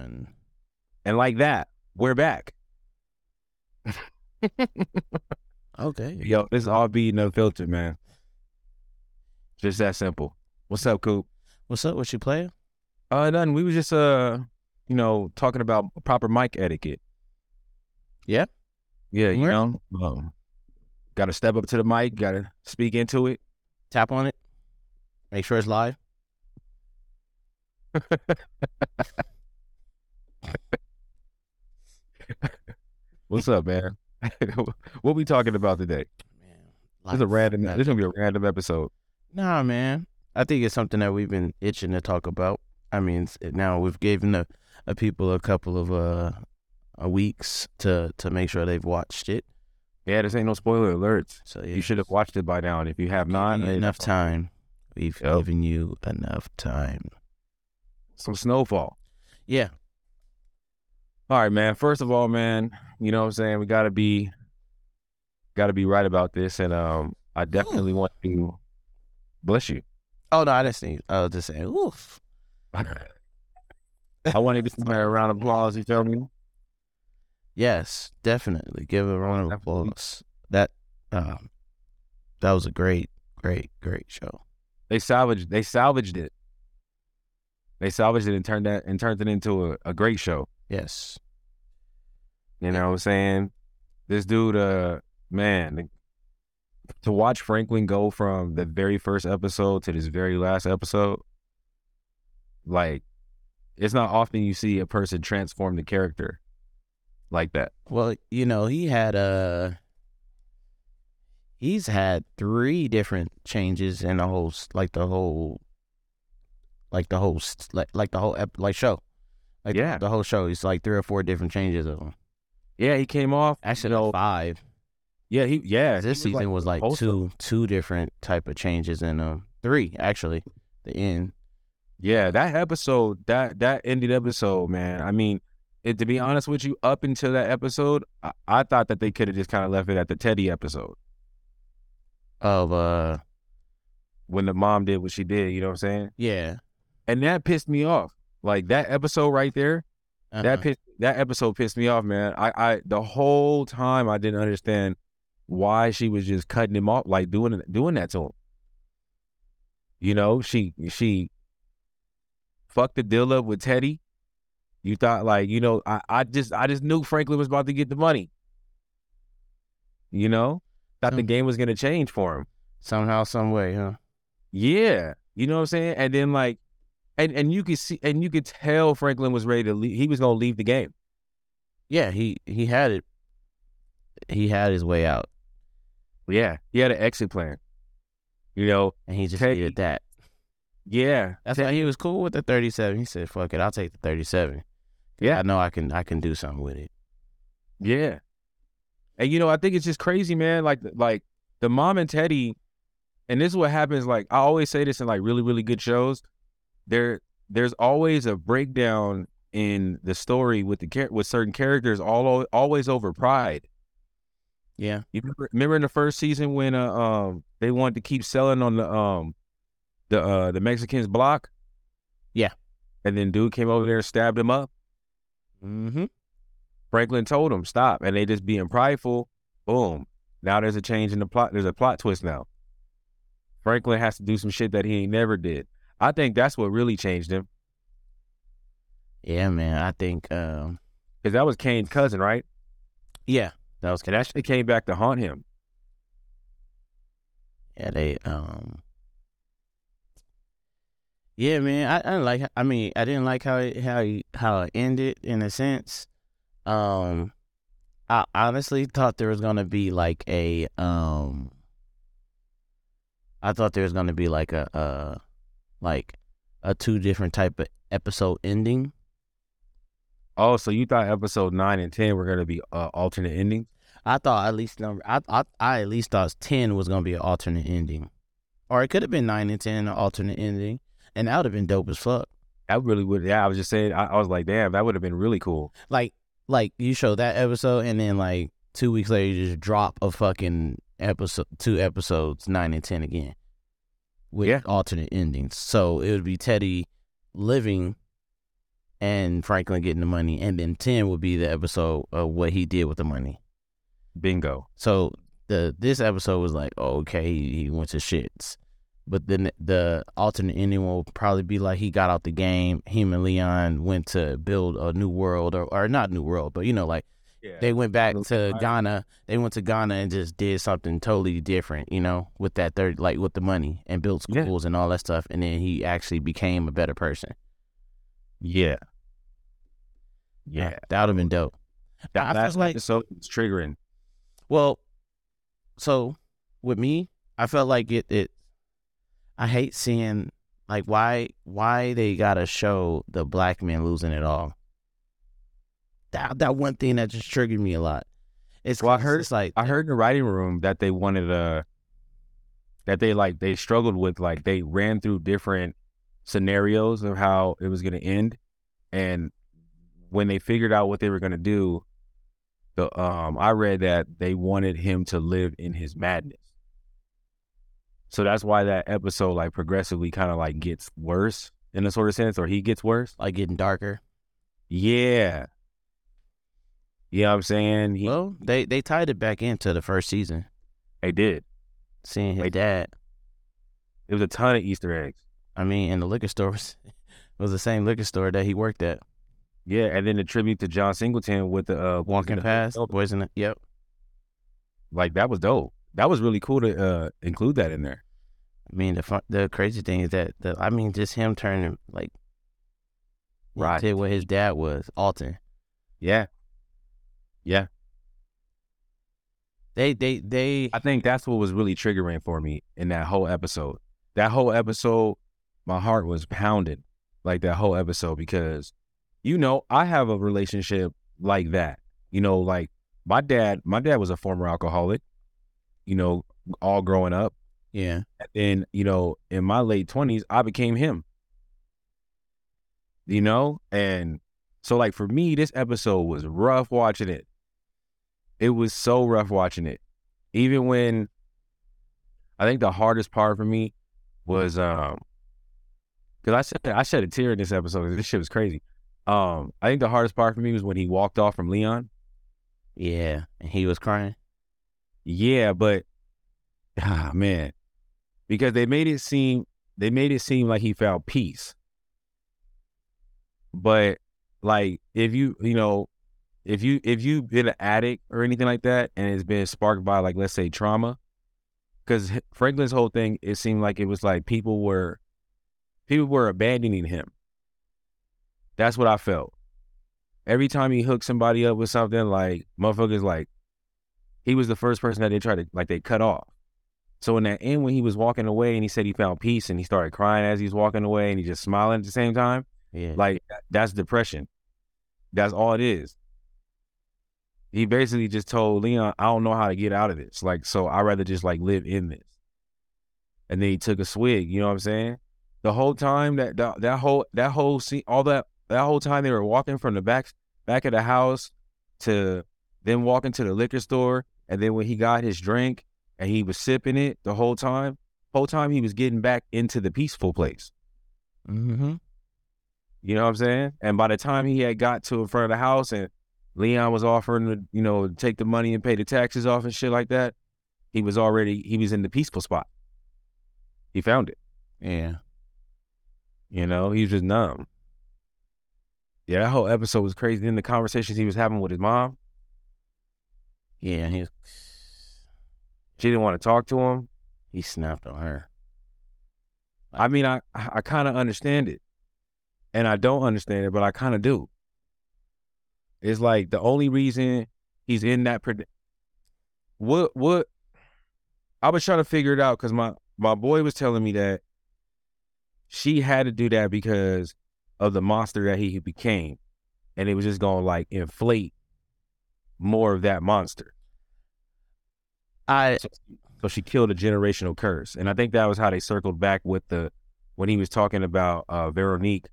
And And like that, we're back. okay, Yo, this is all be no filter, man. Just that simple. What's up, Coop? what's up? What you playing? Uh, nothing. We was just uh, you know, talking about proper mic etiquette. Yeah? Yeah, you Where- know, um, got to step up to the mic. Got to speak into it. Tap on it. Make sure it's live. What's up, man? what we talking about today? Man, This is a random. This gonna be a random episode. Nah, man. I think it's something that we've been itching to talk about. I mean, now we've given the people a couple of uh, uh weeks to to make sure they've watched it. Yeah, this ain't no spoiler alerts. So yeah, You should have watched it by now. And if you have not, enough time. We've Yep. given you enough time. some snowfall. Yeah. All right, man. First of all, man, you know what I'm saying? We gotta be gotta be right about this. And um I definitely want to bless you. Oh no, I didn't. I was just saying. Oof. I wanted to give a round of applause, you feel me? Yes, definitely. Give a round of applause. That um, that was a great, great, great show. They salvaged they salvaged it. They salvaged it and turned that and turned it into a, a great show. Yes. You know what I'm saying? This dude, uh, man, to watch Franklin go from the very first episode to this very last episode, like, it's not often you see a person transform the character like that. Well, you know, he had uh he's had three different changes in the whole like the whole like the whole like like the whole ep- like show. Like Yeah. the whole show. He's like three or four different changes of them. Yeah, he came off. Actually, you know, five. yeah, he yeah. This he season was like wholesome. two two different type of changes in um three actually. The end. Yeah, that episode, that that ended episode, man. I mean, it, to be honest with you, up until that episode, I, I thought that they could have just kind of left it at the Teddy episode Of uh when the mom did what she did. You know what I'm saying? yeah. and that pissed me off. Like that episode right there, uh-uh. that uh-huh. pissed, that episode pissed me off, man. I, I the whole time I didn't understand why she was just cutting him off, like doing doing that to him. You know, she she fucked the deal up with Teddy. You thought like, you know, I, I just I just knew Franklin was about to get the money. You know? Thought the game was gonna change for him. somehow, some way, huh? Yeah, you know what I'm saying. And then like, and and you could see, and you could tell Franklin was ready to leave. He was gonna leave the game. Yeah, he he had it. He had his way out, Yeah, he had an exit plan. You know, and he just did that. yeah, That's why he was cool with the thirty-seven. He said, "Fuck it, I'll take the 37. Yeah. I know I can I can do something with it." yeah. And you know, I think it's just crazy, man. Like, like the mom and Teddy, and this is what happens. Like I always say this in like really, really good shows. There, there's always a breakdown in the story with the with certain characters, all always over pride. Yeah, You remember, remember in the first season when uh, um they wanted to keep selling on the um the uh the Mexicans block? Yeah. And then dude came over there and stabbed him up. mm-hmm. Franklin told him stop, and they just being prideful. Boom. Now there's a change in the plot. There's a plot twist now. Franklin has to do some shit that he ain't never did. I think that's what really changed him, Yeah, man. I think, um, because that was Kane's cousin, right? yeah, that was And that shit came back to haunt him. yeah. They, um, yeah, man. I, I didn't like. I mean, I didn't like how it how he, how it ended in a sense. Um, I honestly thought there was gonna be like a um. I thought there was gonna be like a uh, like a two different type of episode ending. Oh, so you thought episode nine and ten were gonna be uh, alternate endings? I thought at least number I I, I at least thought ten was gonna be an alternate ending, or it could have been nine and ten an alternate ending, and that would have been dope as fuck. That really would. Yeah, I was just saying. I, I was like, damn, that would have been really cool. Like like you show that episode, and then like two weeks later you just drop a fucking episode, two episodes, nine and ten again, with Yeah. alternate endings. So it would be Teddy living and Franklin getting the money, and then ten would be the episode of what he did with the money. Bingo. So the this episode was like, oh, okay, he, he went to shits. But then the alternate ending will probably be like he got out the game. Him and Leon went to build a new world, or, or not new world, but you know, like Yeah. they went back to Ghana. They went to Ghana and just did something totally different, you know, with that third, like with the money and built Yeah. schools and all that stuff. And then he actually became a better person. yeah. Yeah. that would have been dope. That I feel like- so was triggering. Well, so with me, I felt like it. It. I hate seeing like why why they gotta show the black man losing it all. That that one thing that just triggered me a lot. It's Well, I heard- it's like I heard in the writing room that they wanted uh that they like they struggled with like they ran through different scenarios of how it was gonna end. And when they figured out what they were gonna do, the um I read that they wanted him to live in his madness. So that's why that episode like progressively kind of like gets worse in a sort of sense, or he gets worse. like getting darker. Yeah. You know what I'm saying? He, Well, they they tied it back into the first season, they did. seeing his They- dad. It was a ton of Easter eggs. I mean, in the liquor stores, it was the same liquor store that he worked at. Yeah, and then the tribute to John Singleton with the uh, Walking the- past, boys in the yep. like that was dope. That was really cool to uh, include that in there. I mean, the fun, the crazy thing is that the I mean, just him turning like Right. to what his dad was, Alton. Yeah, yeah. They they they I think that's what was really triggering for me in that whole episode. That whole episode, my heart was pounding like that whole episode because, you know, I have a relationship like that. You know, like my dad, my dad was a former alcoholic. You know, all growing up. yeah And then, you know, in my late twenties, I became him. You know? And so like for me, this episode was rough watching it. It was so rough watching it. Even when I think the hardest part for me was um because I said I shed a tear in this episode this shit was crazy. Um, I think the hardest part for me was when he walked off from Leon. yeah, and he was crying. Yeah, but ah man, because they made it seem they made it seem like he found peace. But like if you you know if you if you've been an addict or anything like that and it's been sparked by like let's say trauma, because Franklin's whole thing it seemed like it was like people were people were abandoning him. That's what I felt. Every time he hooked somebody up with something, like motherfuckers like he was the first person that they tried to like they cut off. So in that end, when he was walking away and he said he found peace and he started crying as he's walking away and he just smiling at the same time, Yeah, like that's depression. That's all it is. He basically just told Leon, I don't know how to get out of this. Like, so I'd rather just like live in this. And then he took a swig, you know what I'm saying? The whole time that that, that whole that whole scene all that that whole time they were walking from the back back of the house to then walking to the liquor store. And then when he got his drink and he was sipping it the whole time, whole time he was getting back into the peaceful place. mm-hmm. You know what I'm saying? And by the time he had got to in front of the house and Leon was offering to, you know, take the money and pay the taxes off and shit like that, he was already he was in the peaceful spot. He found it. yeah. You know, he was just numb. Yeah, that whole episode was crazy. Then the conversations he was having with his mom, Yeah, he she didn't want to talk to him. he snapped on her. I mean, I I kind of understand it, and I don't understand it, but I kind of do. It's like the only reason he's in that. Pred- what what? I was trying to figure it out because my my boy was telling me that she had to do that because of the monster that he became, and it was just gonna like inflate more of that monster. I So she killed a generational curse. And I think that was how they circled back with the when he was talking about uh Veronique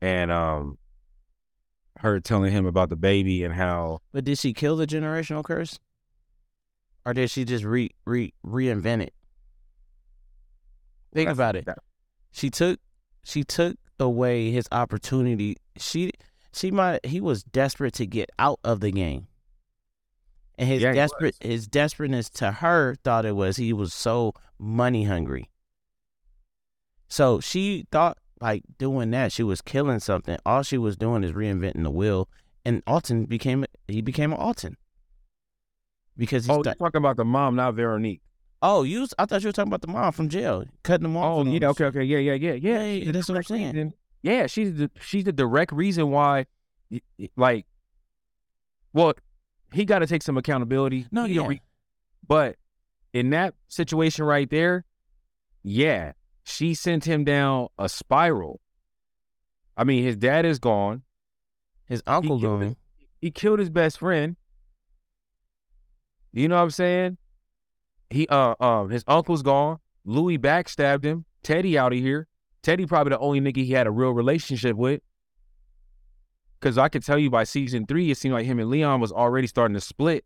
and um her telling him about the baby and how but did she kill the generational curse, or did she just re re reinvent it? Think That's- about it. that- She took she took away his opportunity. She she might he was desperate to get out of the game. And his Yeah, desperate his desperateness to her thought it was he was so money hungry. So she thought like doing that, she was killing something. All she was doing is reinventing the wheel. And Alton became he became an Alton. Because he's Oh, talking about the mom, not Veronique. oh, you I thought you were talking about the mom from jail, cutting them off. Oh, yeah, okay, okay, yeah, yeah, yeah, yeah. Yeah, yeah, that's what I'm saying. reason- Yeah, she's the she's the direct reason why, like, well, he got to take some accountability. No, don't yeah. re- but in that situation right there, yeah, she sent him down a spiral. I mean, his dad is gone. His uncle killed going. He killed his best friend. You know what I'm saying? He uh um his uncle's gone. Louis backstabbed him. Teddy out of here. Teddy probably the only nigga he had a real relationship with. Cause I could tell you by season three, it seemed like him and Leon was already starting to split.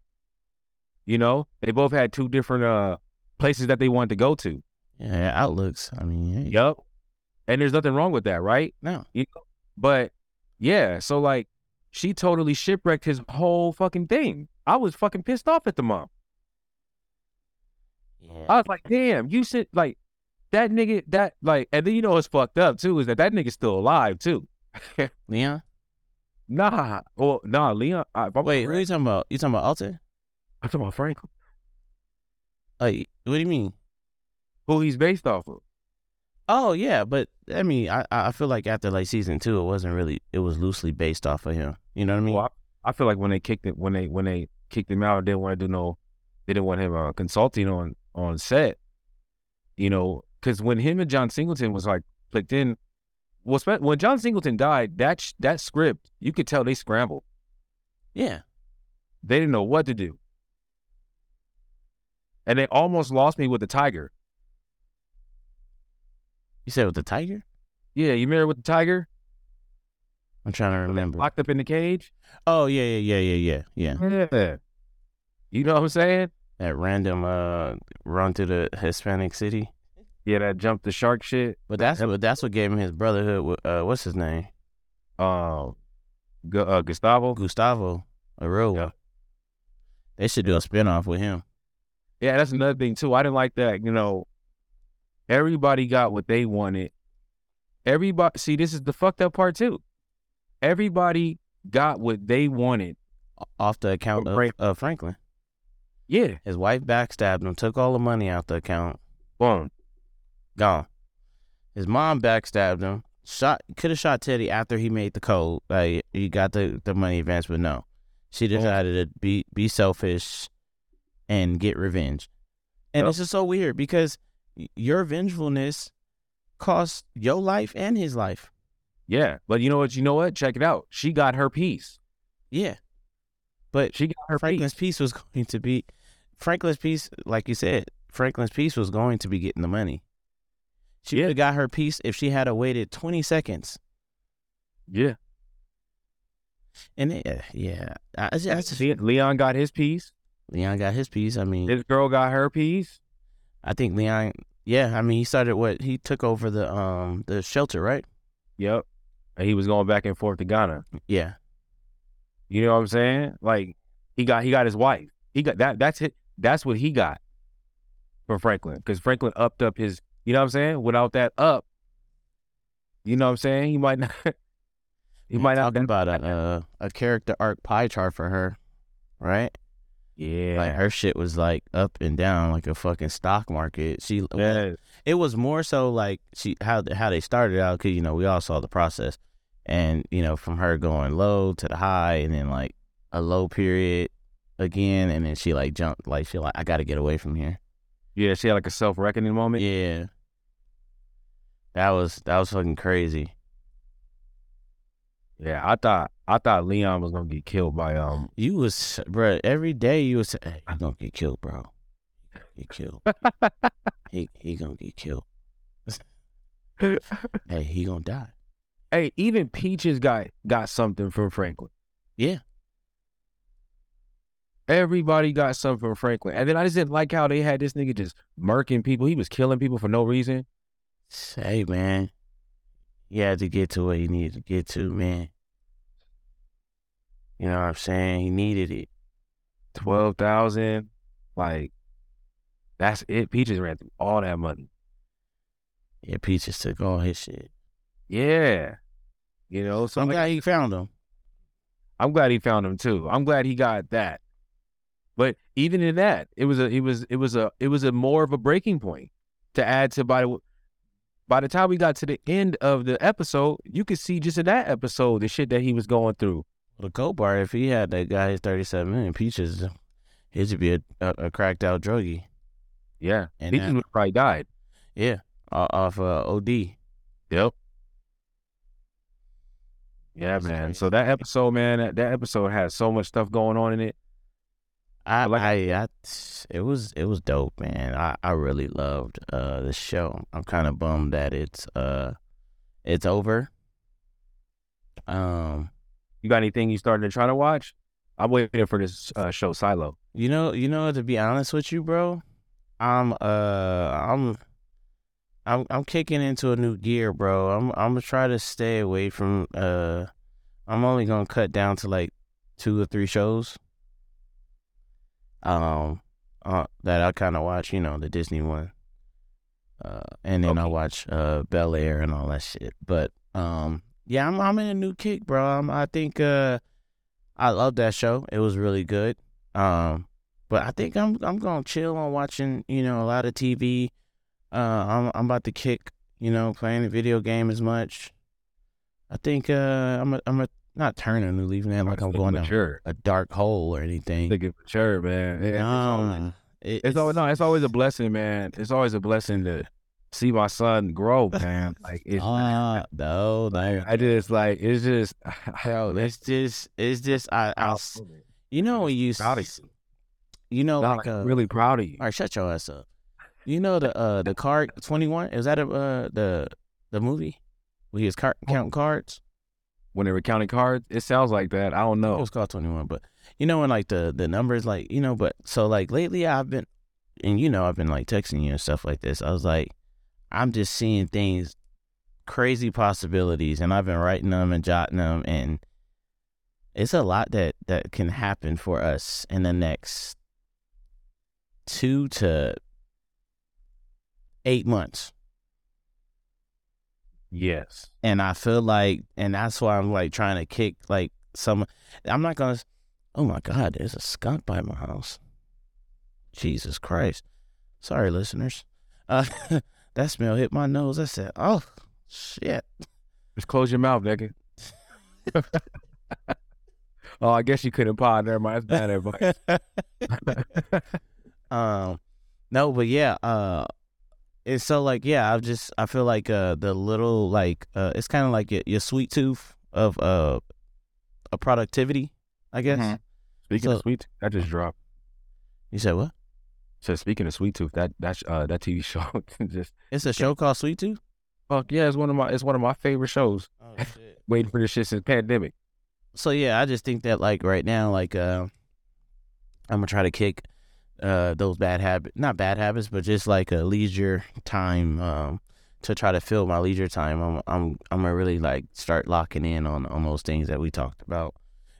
You know, they both had two different uh places that they wanted to go to. Yeah, outlooks. I mean, hey, Yup. And there's nothing wrong with that, right? no. But yeah, so like she totally shipwrecked his whole fucking thing. I was fucking pissed off at the mom. Yeah. I was like, damn, you said like that nigga that like and then you know what's fucked up too is that that nigga's still alive too. Leon? Nah, well, nah, Leon. I, Wait, who correct, you talking about? You talking about Alton? I'm talking about Franklin, Like, what do you mean? Who he's based off of. Oh yeah, but I mean, I I feel like after like season two, it wasn't really. It was loosely based off of him. You know what I mean? Well, I, I feel like when they kicked it, when they when they kicked him out, they didn't want to do no, they didn't want him uh, consulting on on set. You know, because when him and John Singleton was like clicked in, well, when John Singleton died, that sh- that script you could tell they scrambled. yeah. They didn't know what to do, and they almost lost me with the tiger. You said with the tiger? Yeah, you remember with the tiger I'm trying to remember. locked up in the cage? Oh yeah, yeah, yeah, yeah, yeah, yeah. You know what I'm saying? That random uh run to the Hispanic city. Yeah, that jump the shark shit. But that's what that's what gave him his brotherhood. with, Uh, what's his name? Um, Gu- uh, Gustavo. Gustavo, a real Yeah. They should do a spinoff with him. Yeah, that's another thing too. I didn't like that. You know, everybody got what they wanted. Everybody, see, this is the fucked up part too. Everybody got what they wanted. Off the account of, of Franklin. Yeah, His wife backstabbed him, took all the money out the account, boom. gone. His mom backstabbed him. Shot could have shot Teddy after he made the code. Like he got the, the money advance, but no. She decided to be be selfish and get revenge. And Yep. it's just so weird because your vengefulness cost your life and his life. Yeah, but you know what? You know what? Check it out. She got her piece. Yeah. But She got her Franklin's piece. piece was going to be Franklin's piece, like you said, Franklin's piece was going to be getting the money. She Yeah. would have got her piece if she had waited twenty seconds. Yeah. And it, yeah, I, I just, I just- See, Leon got his piece. Leon got his piece. I mean, This girl got her piece. I think Leon. Yeah, I mean, he started what he took over the um the shelter, right? Yep. And he was going back and forth to Ghana. Yeah, You know what I'm saying? Like he got he got his wife. He got that. That's it. That's what he got from Franklin because Franklin upped up his. You know what I'm saying? Without that up, you know what I'm saying? He might not. he might not. talking about a uh, a character arc pie chart for her, right? Yeah. Like her shit was like up and down like a fucking stock market. She yeah. it was more so like she how how they started out because you know we all saw the process, and you know from her going low to the high and then like a low period again, and then she like jumped like she like I got to get away from here. Yeah. She had like a self reckoning moment. Yeah, that was that was fucking crazy. Yeah. I thought I thought Leon was gonna get killed by um. You was bro every day you was hey, he gonna get killed, bro. Get killed. he he gonna get killed. Hey, he gonna die. hey, even Peaches got got something from Franklin. Yeah. Everybody got something from Franklin, and then I just didn't like how they had this nigga just murking people. He was killing people for no reason. Hey man, he had to get to where he needed to get to, man. You know what I'm saying? He needed it. Mm-hmm. Twelve thousand, like that's it. Peaches ran through all that money. Yeah, Peaches took all his shit. Yeah, you know. So I'm glad he found him. I'm glad he found him too. I'm glad he got that. But even in that, it was a it was it was a it was a more of a breaking point to add to by the by the time we got to the end of the episode, you could see just in that episode the shit that he was going through. The Bar, if he had that guy his 37 million Peaches, he should be a, a, a cracked out druggie. Yeah, And Peaches would probably died. Yeah, off uh, OD. Yep. Yeah, That's man. crazy. So that episode, man, that, that episode had so much stuff going on in it. I, like- I, I, it was, it was dope, man. I, I really loved uh the show. I'm kind of bummed that it's uh, it's over. Um, You got anything you starting to try to watch? I'm waiting for this uh, show Silo. you know, you know, to be honest with you, bro, I'm uh, I'm, I'm, I'm kicking into a new gear, bro. I'm, I'm gonna try to stay away from uh, I'm only gonna cut down to like two or three shows. Um, uh, that I kind of watch, you know, the Disney one. Uh, and then I watch uh Bel Air and all that shit. But um, yeah, I'm I'm in a new kick, bro. I'm, I think uh, I love that show. It was really good. Um, but I think I'm I'm gonna chill on watching, you know, a lot of TV. Uh, I'm I'm about to kick, you know, playing the video game as much. I think uh, I'm a, I'm a not turning a new leaf, man. Like I'm going down mature. a dark hole or anything. Think mature, man. It- it's always- No, it- It's always no, it's always a blessing, man. It's always a blessing to see my son grow, man. Like it's Ah, no, no. I just like it's just Yo, it's just, it's just, I, I, you know, you, Proud of s- you know, like, uh, really proud of you. all right, shut your ass up. You know the, uh, the card twenty one. Is that a, uh, the, the movie? Where he was car- counting cards. When they were counting cards, it sounds like that. I don't know. It was called twenty one, but you know, when like the the numbers, like you know, but so like lately, I've been, and you know, I've been like texting you and stuff like this. I was like, I'm just seeing things, crazy possibilities, and I've been writing them and jotting them, and it's a lot that that can happen for us in the next two to eight months. Yes. and I feel like, and that's why I'm like trying to kick like some. I'm not gonna. Oh my God, there's a skunk by my house. Jesus Christ! Sorry, listeners. Uh, that smell hit my nose. I said, "Oh shit." Just close your mouth, nigga. oh, I guess you couldn't pod. Never mind. That's bad advice. um, no, but yeah. Uh, and so like yeah, I just I feel like uh the little like uh it's kind of like your, your sweet tooth of uh a productivity, I guess. Mhm. Speaking So- of sweet, that just dropped. You said what? So speaking of sweet tooth, that that uh that TV show just It's a show called Sweet Tooth. fuck yeah, it's one of my it's one of my favorite shows. Oh shit. Waiting for this shit since pandemic. so yeah, I just think that like right now, like uh, I'm gonna try to kick uh those bad habits, not bad habits, but just like a leisure time um to try to fill my leisure time. I'm I'm I'm gonna really like start locking in on on those things that we talked about.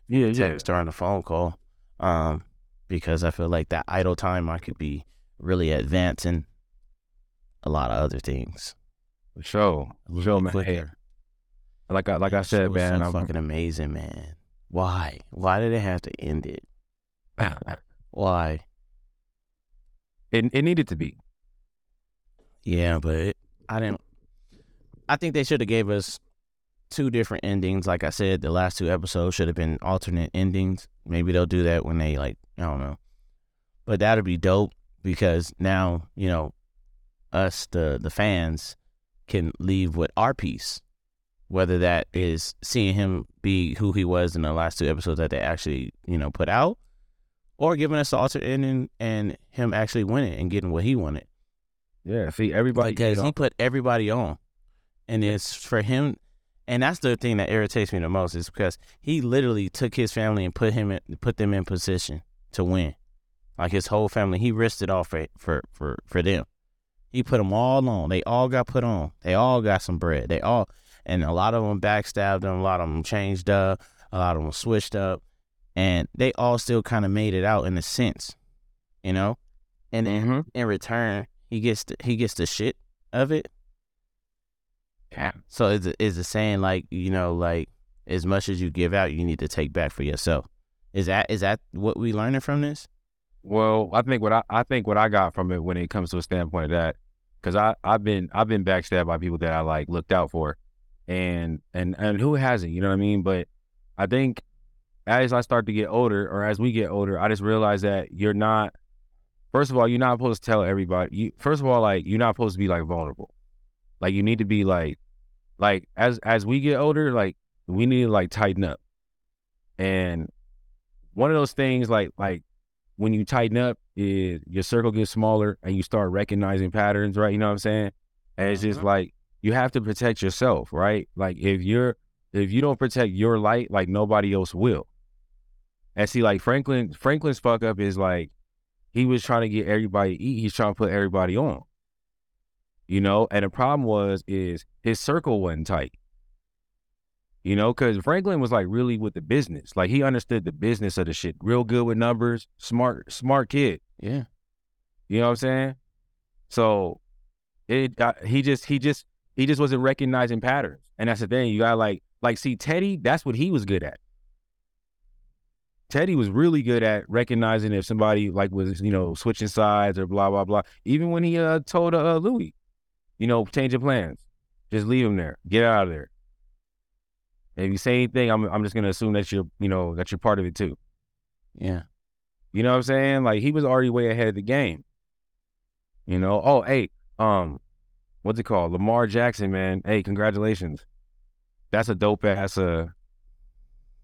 Yeah, Text or on the phone call, um, because I feel like that idle time I could be really advancing a lot of other things. For sure. little Sure, bit man. Quicker. like I like I said, man, so I'm fucking amazing, man. Why? Why did it have to end it? Why? it it needed to be. Yeah, but it, I didn't. I think they should have gave us two different endings. Like I said, the last two episodes should have been alternate endings. Maybe they'll do that when they like I don't know, but that'd be dope because now you know us the the fans can leave with our piece. Whether that is seeing him be who he was in the last two episodes that they actually you know put out, or giving us the alternate ending and him actually winning and getting what he wanted Yeah. See, everybody because he put everybody on, and it's for him. And that's the thing that irritates me the most is because he literally took his family and put him in, put them in position to win, like his whole family. He risked it all for for for for them. He put them all on. They all got put on. They all got some bread. They all, and a lot of them backstabbed him. A lot of them changed up. A lot of them switched up. and they all still kind of made it out in a sense, you know. And then Mm-hmm. in return, he gets the, he gets the shit of it. So is it is the saying like you know like as much as you give out, you need to take back for yourself. Is that is that what we learning from this? Well, I think what I, I think what I got from it when it comes to a standpoint of that, because I I've been I've been backstabbed by people that I like looked out for, and and and who hasn't, you know what I mean? But I think as I start to get older, or as we get older, I just realize that you're not. First of all, you're not supposed to tell everybody. You first of all, like you're not supposed to be like vulnerable. Like you need to be like, like as as we get older, like we need to like tighten up. And one of those things, like like when you tighten up is your circle gets smaller and you start recognizing patterns, right? You know what I'm saying? And it's just Mhm. like you have to protect yourself, right? Like if you're if you don't protect your light, like nobody else will. And see, like Franklin, Franklin's fuck up is like he was trying to get everybody eat. He's trying to put everybody on. You know, and the problem was is his circle wasn't tight. You know, because Franklin was like really with the business. Like he understood the business of the shit, real good with numbers, smart, smart kid. Yeah. You know what I'm saying? So it uh, he just he just he just wasn't recognizing patterns, and that's the thing. You got like like see Teddy. That's what he was good at. Teddy was really good at recognizing if somebody like was you know switching sides or blah blah blah. Even when he uh, told uh, Louis, you know, change your plans, just leave him there, get out of there. And if you say anything, I'm I'm just gonna assume that you're you know that you're part of it too. Yeah. You know what I'm saying? Like he was already way ahead of the game. You know, oh hey, um, what's it called? Lamar Jackson, man. Hey, congratulations. That's a dope ass uh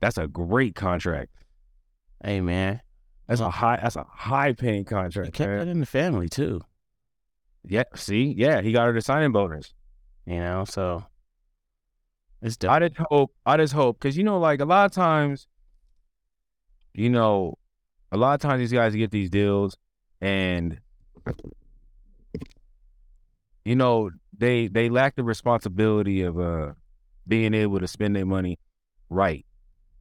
that's a great contract. Hey man, That's a high that's a high paying he contract. kept man. that in the family too. Yeah, see, yeah, he got her the signing bonus. You know, so it's dope. I just hope, I just hope, because you know, like a lot of times, you know, a lot of times these guys get these deals, and you know, they they lack the responsibility of uh being able to spend their money right.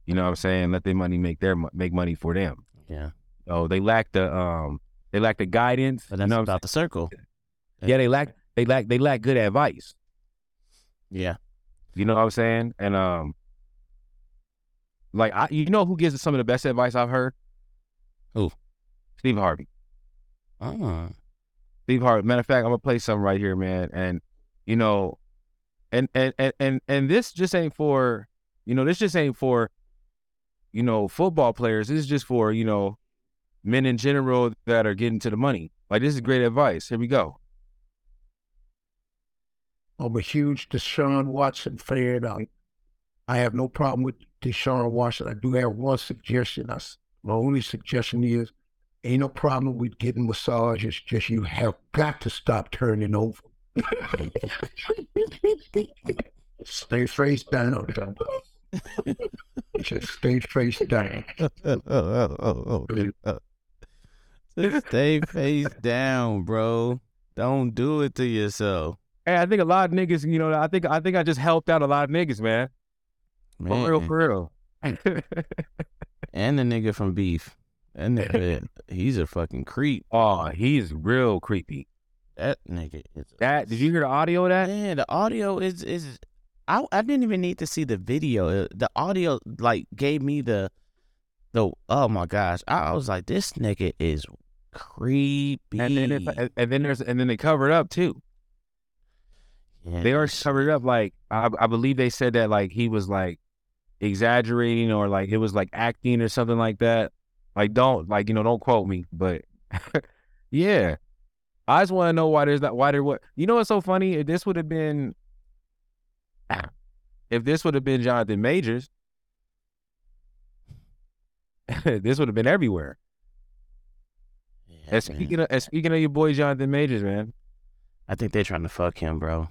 You know what I'm saying? Let their money make their make money for them. yeah, Oh, they lack the um, they lack the guidance. but you that's know about the circle. Yeah, they lack they lack they lack good advice. Yeah. You know what I'm saying? And um, like I, you know who gives some of the best advice I've heard? Who? Steve Harvey. Oh, Steve Harvey. Matter of fact, I'm gonna play something right here, man. And you know, and and and and and this just ain't for, you know, this just ain't for, you know, football players. This is just for you know, men in general that are getting to the money. Like this is great advice. Here we go. I'm a huge Deshaun Watson fan. I, I have no problem with Deshaun Watson. I do have one suggestion. That's my only suggestion is ain't no problem with getting massage. It's just you have got to stop turning over. stay face down. just stay face down. Stay face down, bro. Don't do it to yourself, Hey, I think a lot of niggas, you know, I think I think I just helped out a lot of niggas, man. man. For real, for real. and the nigga from Beef. That nigga, he's a fucking creep. oh, he's real creepy. That nigga is. That did you hear the audio of that? Man, the audio is is. I I didn't even need to see the video. Uh, The audio like gave me the, the oh my gosh! I, I was like, this nigga is creepy. And then it's, and, and then there's and then they covered up too. Yeah, They are covered up. Like I, I believe they said that like he was like exaggerating or like it was like acting or something like that. Like don't like you know don't quote me, but yeah, I just want to know why there's that why there what you know what's so funny? If this would have been if this would have been Jonathan Majors, this would have been everywhere. Yeah, And man. speaking of and speaking of your boy Jonathan Majors, man, I think they're trying to fuck him, bro.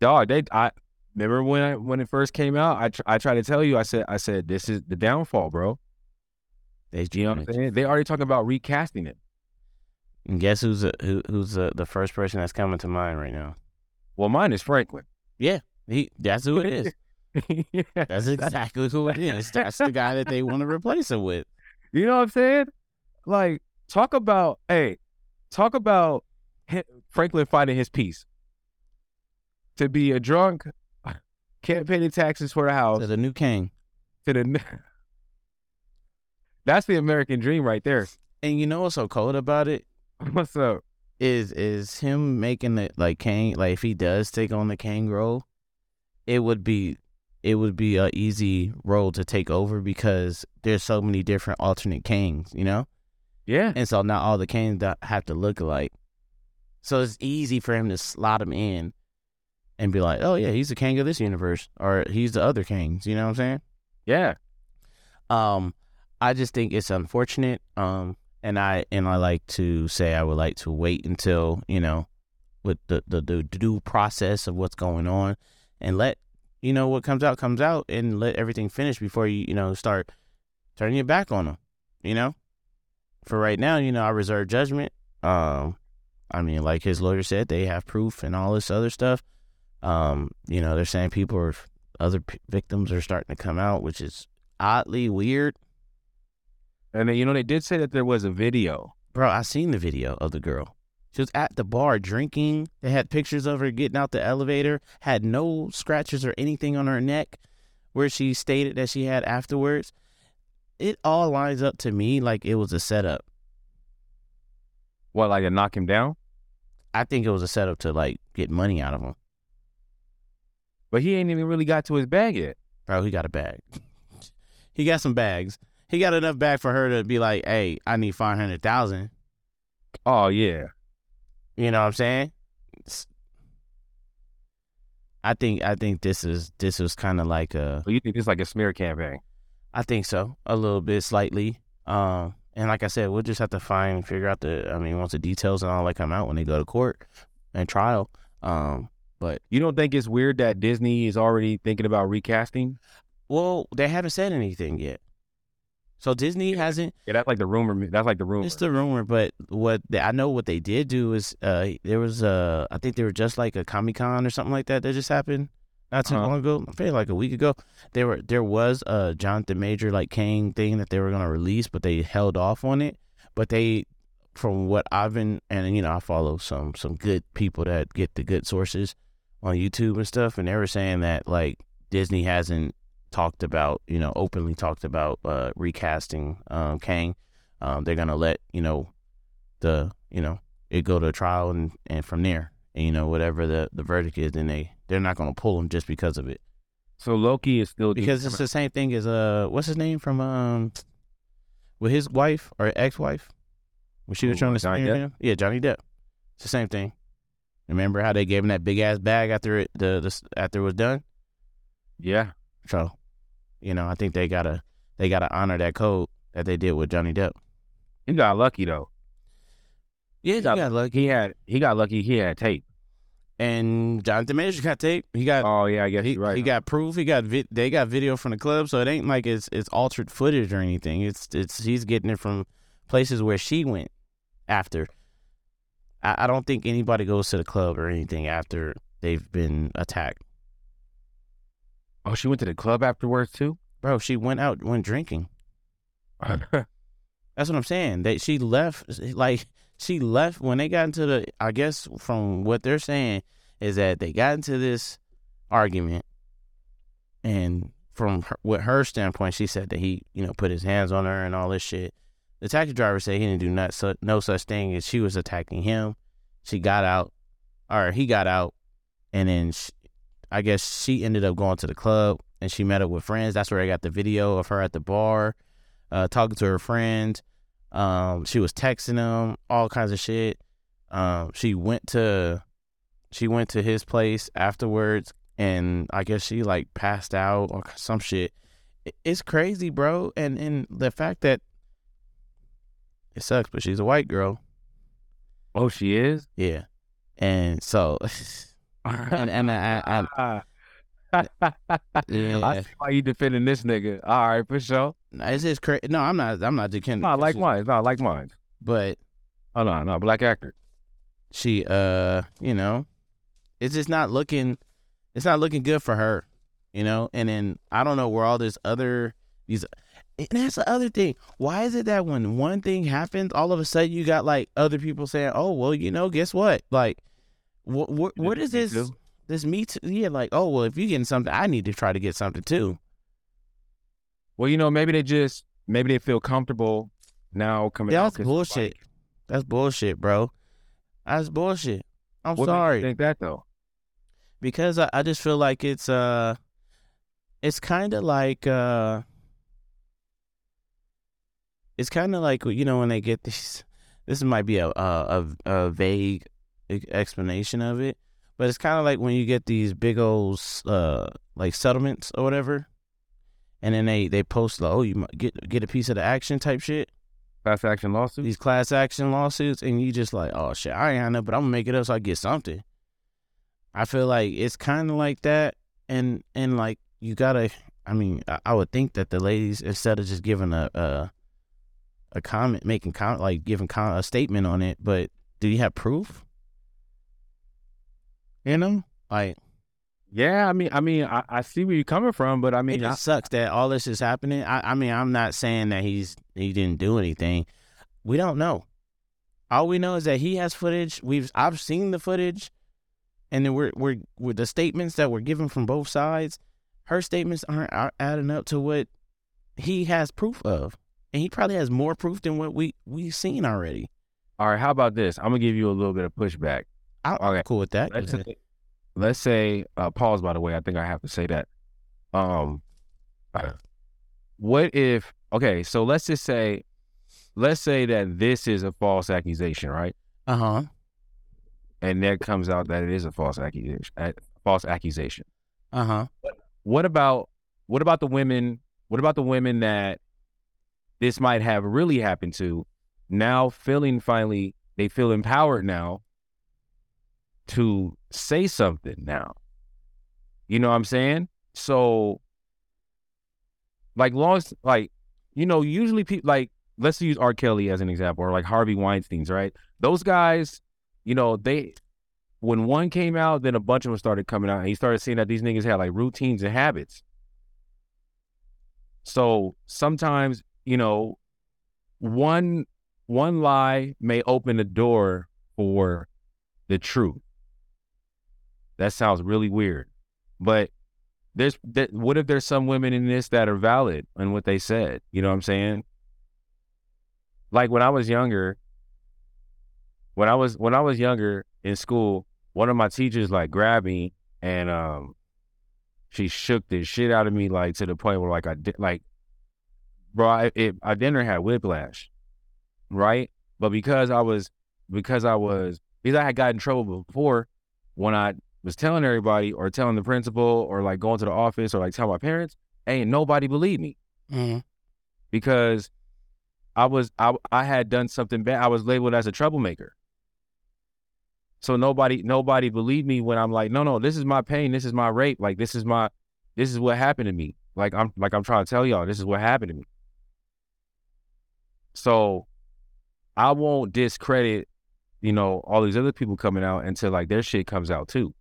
Dog, they I remember when I when it first came out, I tr- I tried to tell you, I said I said this is the downfall, bro. They, You know what I'm saying? They already talking about recasting it. And guess who's the, who, who's the, the first person that's coming to mind right now? Well, mine is Franklin. Yeah, he that's who it is. Yeah. That's exactly who it is. That's the guy that they want to replace him with. You know what I'm saying? Like, talk about, hey, talk about Franklin finding his peace. To be a drunk, can't pay the taxes for the house. To the new king. To the, that's the American dream right there. And you know what's so cold about it What's up? is is him making it like Kang. Like if he does take on the Kang role, it would be it would be a easy role to take over because there's so many different alternate kings, you know. Yeah. And so not all the that have to look alike. So it's easy for him to slot him in and be like, oh, yeah, he's the king of this universe or he's the other Kangs. You know what I'm saying? Yeah. Um, I just think it's unfortunate. Um, and I and I like to say I would like to wait until, you know, with the, the, the due process of what's going on and let, you know, what comes out comes out and let everything finish before you, you know, start turning your back on them, you know? For right now, you know, I reserve judgment. Um, I mean, like his lawyer said, they have proof and all this other stuff. Um, you know, they're saying people are other p- victims are starting to come out, which is oddly weird. And then, you know, they did say that there was a video. Bro, I seen the video of the girl. She was at the bar drinking. They had pictures of her getting out the elevator, had no scratches or anything on her neck where she stated that she had afterwards. It all lines up to me like it was a setup. What, like to knock him down? I think it was a setup to like get money out of him. But he ain't even really got to his bag yet. Bro, he got a bag. he got some bags. He got enough bag for her to be like, hey, I need 500,000. Oh, yeah. You know what I'm saying? It's- I think I think this is this was kind of like a So you think this is like a smear campaign? I think so a little bit slightly. Um, and like I said, we'll just have to find figure out the I mean once the details and all that come out when they go to court and trial. Um, but You don't think it's weird that Disney is already thinking about recasting? well, they haven't said anything yet. So Disney hasn't Yeah, that's like the rumor. That's like the rumor. It's the rumor, but what they, I know what they did do is uh there was a. I think they were just like a Comic Con or something like that that just happened not too Uh-huh. long ago. I feel like a week ago. There were there was a Jonathan Major like Kang thing that they were gonna release, but they held off on it. But they, from what I've been and you know I follow some some good people that get the good sources on YouTube and stuff, and they were saying that like Disney hasn't talked about you know openly talked about uh recasting um Kang. Um, they're gonna let you know the you know it go to trial and and from there. And, you know whatever the the verdict is then they they're not gonna pull him just because of it. So Loki is still because it's the same thing as uh what's his name from um with his wife or ex-wife? When she was Who, trying to Johnny Depp? him yeah Johnny Depp. It's the same thing remember how they gave him that big ass bag after it the, the after it was done yeah. so you know I think they gotta they gotta honor that code that they did with Johnny Depp He got lucky though. yeah he got- got lucky He had he got lucky. He had tape. and Jonathan Major got tape. He got Oh yeah, I guess he, right. he got proof. He got vi- they got video from the club, so it ain't like it's it's altered footage or anything. It's it's he's getting it from places where she went after. I, I don't think anybody goes to the club or anything after they've been attacked. oh, she went to the club afterwards too. Bro, she went out went drinking. That's what I'm saying. That she left like she left when they got into the I guess from what they're saying is that they got into this argument and from her, with her standpoint she said that he, you know, put his hands on her and all this shit. The taxi driver said he didn't do not su- no such thing as she was attacking him. She got out or he got out and then she, I guess she ended up going to the club and she met up with friends. That's where I got the video of her at the bar uh, talking to her friends. Um, she was texting them, all kinds of shit. Um, she went to she went to his place afterwards, and I guess she like passed out or some shit. It's crazy, bro. And and the fact that it sucks, but she's a white girl. oh, she is. Yeah, and so and and I, I, I yeah, see why you defending this nigga. All right, for sure. it's just crazy. No, I'm not. I'm not defending. Not like mine. Not like mine. but Oh no, no, black actor. she uh you know it's just not looking it's not looking good for her you know. And then I don't know where all this other these. And that's the other thing. Why is it that when one thing happens, all of a sudden you got like other people saying, "Oh, well, you know, guess what? Like, what what, what is this? too. This me too? Yeah, like, oh, well, if you're getting something, I need to try to get something too. Well, you know, maybe they just maybe they feel comfortable now coming. That's bullshit. somebody- That's bullshit, bro. That's bullshit. I'm What sorry. think that though? because I, I just feel like it's uh it's kind of like uh it's kind of like you know when they get these this might be a a, a, a vague explanation of it but it's kind of like when you get these big old uh like settlements or whatever and then they they post like oh you get get a piece of the action type shit Class action lawsuits. these class action lawsuits and you just like oh shit i ain't had but i'm gonna make it up so i get something i feel like it's kind of like that and and like you gotta i mean I, I would think that the ladies instead of just giving a a, a comment making comment like giving a statement on it but do you have proof you know like Yeah, I mean, I mean, I, I see where you're coming from, but I it mean, I, sucks that all this is happening. I, I mean, I'm not saying that he's he didn't do anything. We don't know. All we know is that he has footage. We've I've seen the footage, and then we're we're with the statements that were given from both sides. Her statements aren't, aren't adding up to what he has proof of, and he probably has more proof than what we we've seen already. all right. How about this? I'm gonna give you a little bit of pushback. I'm Okay. cool with that. Let's say, let's say uh, pause. By the way, I think I have to say that. Um, what if? Okay, so let's just say, let's say that this is a false accusation, right? Uh huh. And that comes out that it is a false accusation. A false accusation. Uh huh. What about what about the women? What about the women that this might have really happened to? Now feeling finally, they feel empowered now to say something now. You know what I'm saying? So, like, long like, you know, usually people, like, let's use R. Kelly as an example, or like Harvey Weinstein's, right? Those guys, you know, they, when one came out, then a bunch of them started coming out, and he started seeing that these niggas had like routines and habits. So sometimes, you know, one one lie may open the door for the truth. That sounds really weird, but there's that. What if there's some women in this that are valid in what they said? You know what I'm saying? Like when I was younger, when I was when I was younger in school, one of my teachers like grabbed me and um, she shook the shit out of me like to the point where like I did like, bro, I, it, I dinner had whiplash, right? But because I was because I was because I had gotten in trouble before when I was telling everybody or telling the principal or like going to the office or like telling my parents, ain't nobody believed me Mm-hmm. because I was I I had done something bad. I was labeled as a troublemaker. So nobody nobody believed me when I'm like, no, no, this is my pain, this is my rape, like this is my this is what happened to me. Like I'm like I'm trying to tell y'all, this is what happened to me. So I won't discredit, you know, all these other people coming out until like their shit comes out too.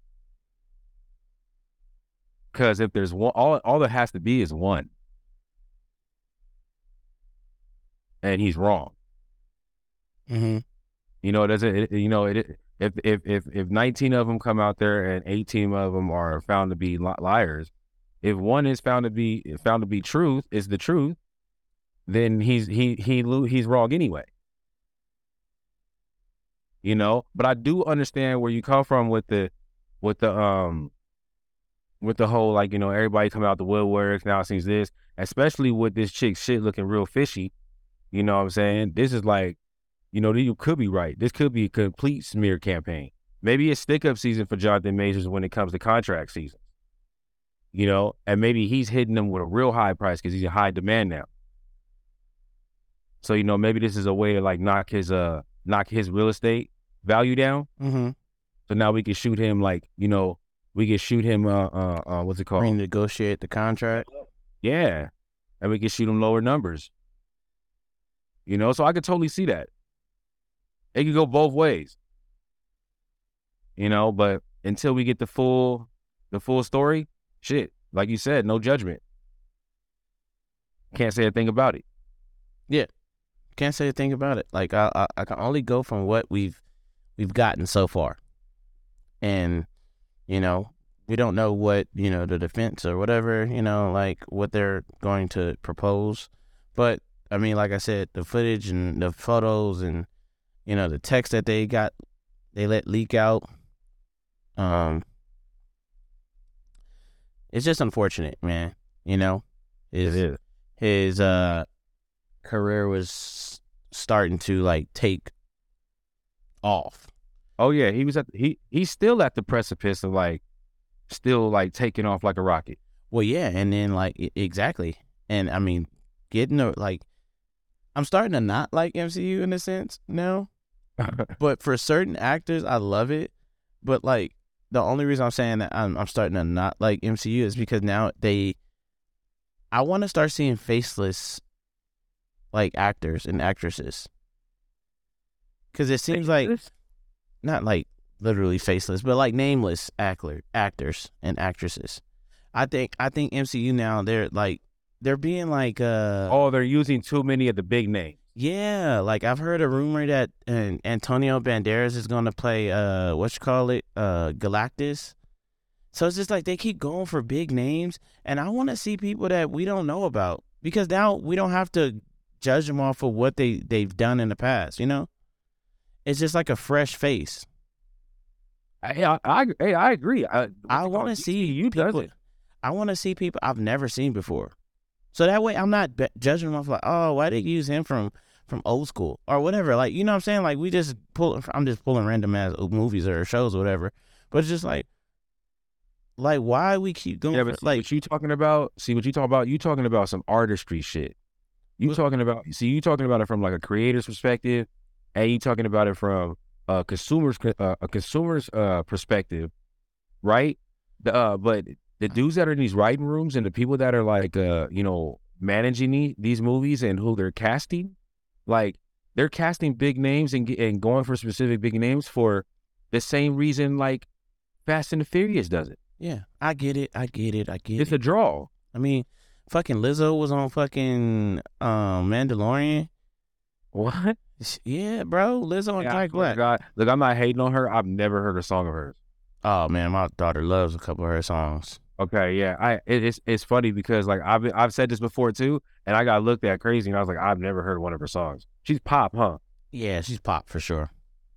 Cause if there's one all all there has to be is one. And he's wrong. Mm-hmm. You know, it doesn't. It, you know, it, if if if if nineteen of them come out there and eighteen of them are found to be li- liars, if one is found to be found to be truth is the truth, then he's he he he's wrong anyway. You know, but I do understand where you come from with the with the um with the whole like you know everybody coming out the woodworks now it seems this, especially with this chick shit looking real fishy. You know what I'm saying? This is like you know, you could be right. This could be a complete smear campaign. Maybe it's stick up season for Jonathan Majors when it comes to contract season. You know, and maybe he's hitting them with a real high price because he's in high demand now. So you know, maybe this is a way to like knock his uh knock his real estate value down. Mm-hmm. So now we can shoot him like you know we can shoot him uh uh, uh what's it called? Renegotiate the contract. Yeah, and we can shoot him lower numbers. You know, so I could totally see that. It could go both ways. You know, but until we get the full the full story, shit, like you said, no judgment. Can't say a thing about it. Can't say a thing about it. Like I, I, I can only go from what we've we've gotten so far, and you know we don't know what you know the defense or whatever you know like what they're going to propose, but I mean like I said, the footage and the photos and you know the text that they got they let leak out, um, it's just unfortunate, man. You know, It his is. his uh career was starting to like take off. Oh yeah, he was at he he's still at the precipice of like still like taking off like a rocket. Well, yeah, and then like exactly, and I mean, getting a, like, I'm starting to not like MCU in a sense now, but for certain actors, I love it. But like, the only reason I'm saying that I'm I'm starting to not like MCU is because now they, I want to start seeing faceless, like actors and actresses, because it seems like not like literally faceless, but like nameless actor actors and actresses. I think I think MCU now they're like they're being like uh oh, they're using too many of the big names. yeah like I've heard a rumor that uh, Antonio Banderas is gonna play uh what you call it uh Galactus. So it's just like they keep going for big names, and I want to see people that we don't know about because now we don't have to judge them off of what they they've done in the past. You know, it's just like a fresh face. I I, I, I agree. I, I want to see you people. it. I want to see people I've never seen before, so that way I'm not be- judging them off like, oh, why they use him from from old school or whatever. Like, you know what I'm saying? Like, we just pull. I'm just pulling random ass movies or shows or whatever. But it's just like, like why we keep going? Yeah, for, but see like, what you talking about? See what you talking about? You talking about some artistry shit. You talking about? See, you talking about it from like a creator's perspective, and you talking about it from a consumer's uh, a consumer's uh, perspective, right? The, uh, but the dudes that are in these writing rooms and the people that are like, uh, you know, managing the, these movies and who they're casting, like they're casting big names and and going for specific big names for the same reason like Fast and the Furious does it. yeah, I get it. I get it. I get It's it. a draw. I mean, fucking Lizzo was on fucking um Mandalorian. What? Yeah, bro, Lizzo and Yeah, I Jack Black. God. Look, I'm not hating on her. I've never heard a song of hers. Oh man, my daughter loves a couple of her songs. Okay, yeah. I it, it's it's funny because like I've I've said this before too, and I got looked at crazy, and I was like, I've never heard one of her songs. She's pop, huh? Yeah, she's pop for sure.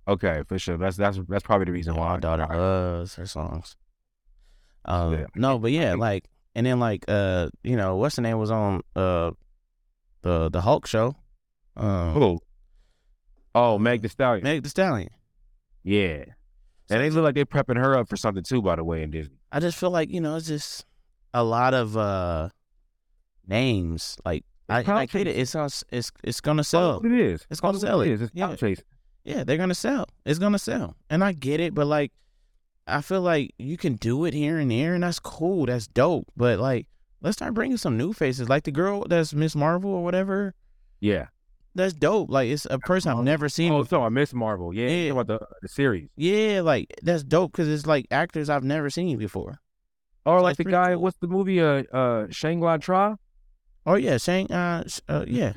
Okay, for sure. That's that's that's probably the reason Yeah, why. my daughter right. loves her songs. Um, Yeah. no, but yeah, like, and then like, uh, you know, what's the name was on uh, the the Hulk show. Um, Who? Oh, Meg The Stallion. Meg the Stallion. Yeah, and they look like they're prepping her up for something too. By the way, in Disney. I just feel like you know, it's just a lot of uh names. Like, I, I get it. It's on, it's it's gonna sell. It is. It's gonna sell it. is. It's Yeah. chasing. Yeah, they're gonna sell. It's gonna sell, and I get it. But like, I feel like you can do it here and there, and that's cool. That's dope. But like, let's start bringing some new faces, like the girl that's Miss Marvel or whatever. Yeah. That's dope. Like, it's a person I've never seen. Oh, before. so I Miss Marvel. Yeah. Yeah. About the the series. Yeah, like that's dope because it's like actors I've never seen before. Or So like the guy. cool. What's the movie? Uh, uh, Shangri-La Tra. Oh yeah, Shang. Uh, uh yeah,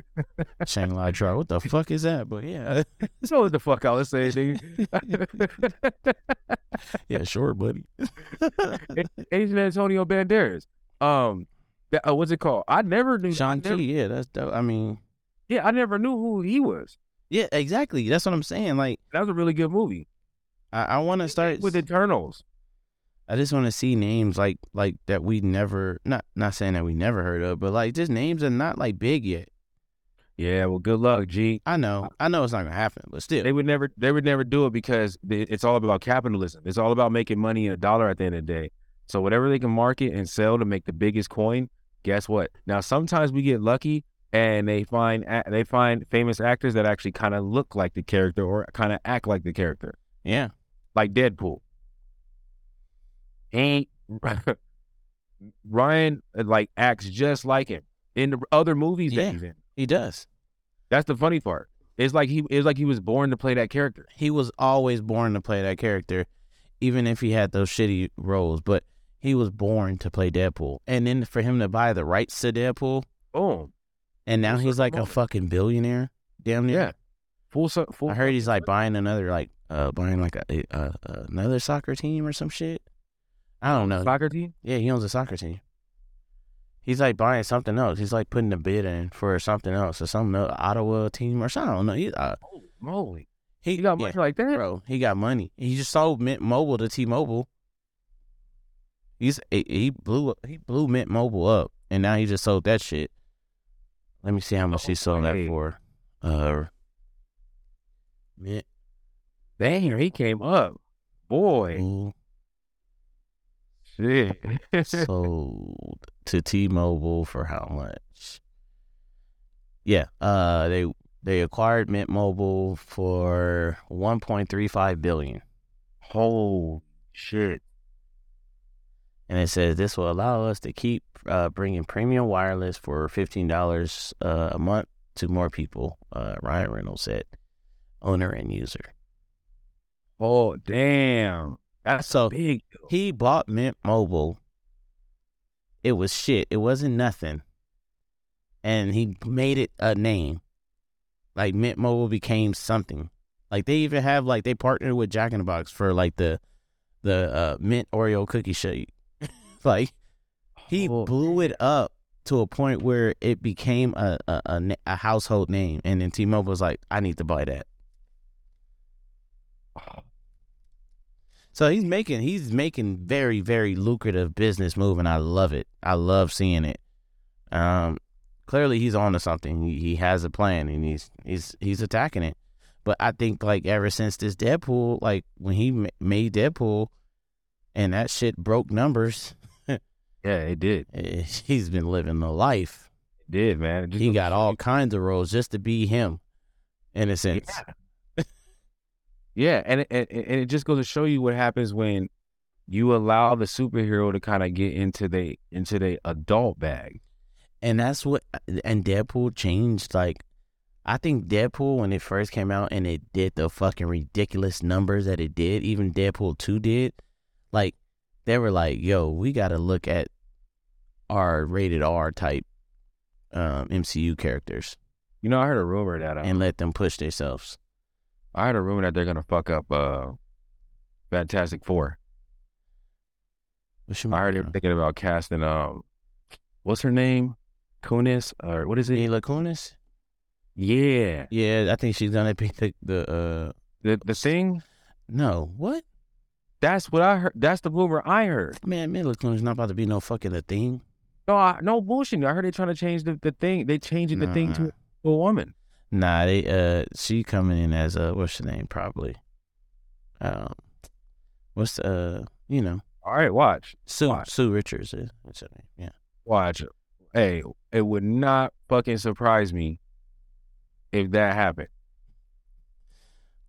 Shang Lai Char. What the fuck is that? But yeah, So what the fuck I was saying, nigga. yeah, sure, buddy. Asian Antonio Banderas. Um, that, uh, what's it called? I never knew. Chi. never- Yeah, that's dope. I mean, Yeah, I never knew who he was. yeah, exactly. That's what I'm saying. Like, That was a really good movie I, I want to start with Eternals. I just want to see names like like that we never not not saying that we never heard of, but like just names are not like big yet. Yeah, well, good luck, G. I know, I know it's not gonna happen, but still, They would never, they would never do it because it's all about capitalism. It's all about making money in a dollar at the end of the day. So whatever they can market and sell to make the biggest coin, guess what? Now sometimes we get lucky and they find they find famous actors that actually kind of look like the character or kind of act like the character, yeah, like Deadpool. Ain't Ryan uh, like acts just like him in the other movies Yeah. that he's in. he does. That's the funny part. It's like he it's like he was born to play that character. He was always born to play that character, even if he had those shitty roles. But He was born to play Deadpool, and then for him to buy the rights to Deadpool, Boom. and now Full he's like a fucking billionaire. Damn near. Yeah. Full. full I heard he's like buying another like uh buying like a, a, a another soccer team or some shit. I don't know. soccer team. Yeah, he owns a soccer team. He's like buying something else. He's like putting a bid in for something else or some uh, Ottawa team or something. I don't know. He, uh, Holy moly! he You got yeah, money like that? bro. He got money. He just sold Mint Mobile to T-Mobile. He's he he blew he blew Mint Mobile up, and now he just sold that shit. Let me see how much he sold that for. Uh, Mint Damn, he came up. Boy, Mobile shit. sold to T-Mobile for how much? Yeah, uh, they they acquired Mint Mobile for 1.35 billion. Holy shit! And it says this will allow us to keep uh, bringing premium wireless for fifteen dollars uh, a month to more people. Uh, Ryan Reynolds said, owner and user. Oh damn! That's So big. he bought Mint Mobile. It was shit. It wasn't nothing, and he made it a name. Like Mint Mobile became something. Like they even have like they partnered with Jack in the Box for like the the uh, mint Oreo cookie shake. like he Oh, blew it up to a point where it became a a, a a household name, and then T-Mobile was like, "I need to buy that." So he's making he's making very very lucrative business move, and I love it. I love seeing it. Um, clearly he's on to something. He, he has a plan, and he's he's he's attacking it. But I think like ever since this Deadpool, like when he ma- made Deadpool, and that shit broke numbers, Yeah, it did. eh, he's been living the life. It did, man. Just He got all kinds of roles just to be him, in a sense. you- Yeah, and it, and, and it just goes to show you what happens when you allow the superhero to kind of get into the into the adult bag. and that's what and Deadpool changed like I think Deadpool when it first came out and it did the fucking ridiculous numbers that it did, even Deadpool 2 did, like they were like, "Yo, we got to look at our rated R type um, MCU characters You know, I heard a rumor that uh, and let them push themselves." I heard a rumor that they're gonna fuck up uh Fantastic Four. I heard they're thinking about casting um, what's her name, Kunis or what is it? Mila Kunis? Yeah, Yeah, I think she's gonna be the, the uh the the thing. no what That's what I heard. That's the rumor I heard. man Mila Kunis not about to be no fucking a thing. No, I, no bullshit. I heard they trying to change the, the thing. They changing the thing to a woman. Nah, they uh she coming in as a what's her name probably. Um what's the uh you know, All right, watch, Sue Why? Sue Richards is what's her name? Yeah. watch. Hey, it would not fucking surprise me if that happened.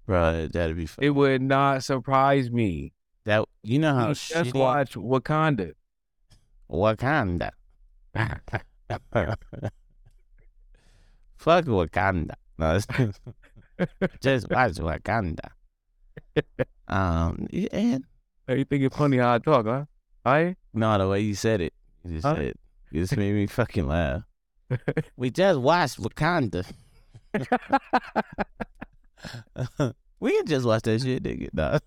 Bro, that'd be fun. It would not surprise me. that you know how You just shitty watch Wakanda. Wakanda. Fuck Wakanda. No, just watch Wakanda. Um and Hey, you think it's funny how I talk, huh? I no the way you said it. You just Huh? said you just made me fucking laugh. We just watched Wakanda. we can just watch that shit, nigga. Nah.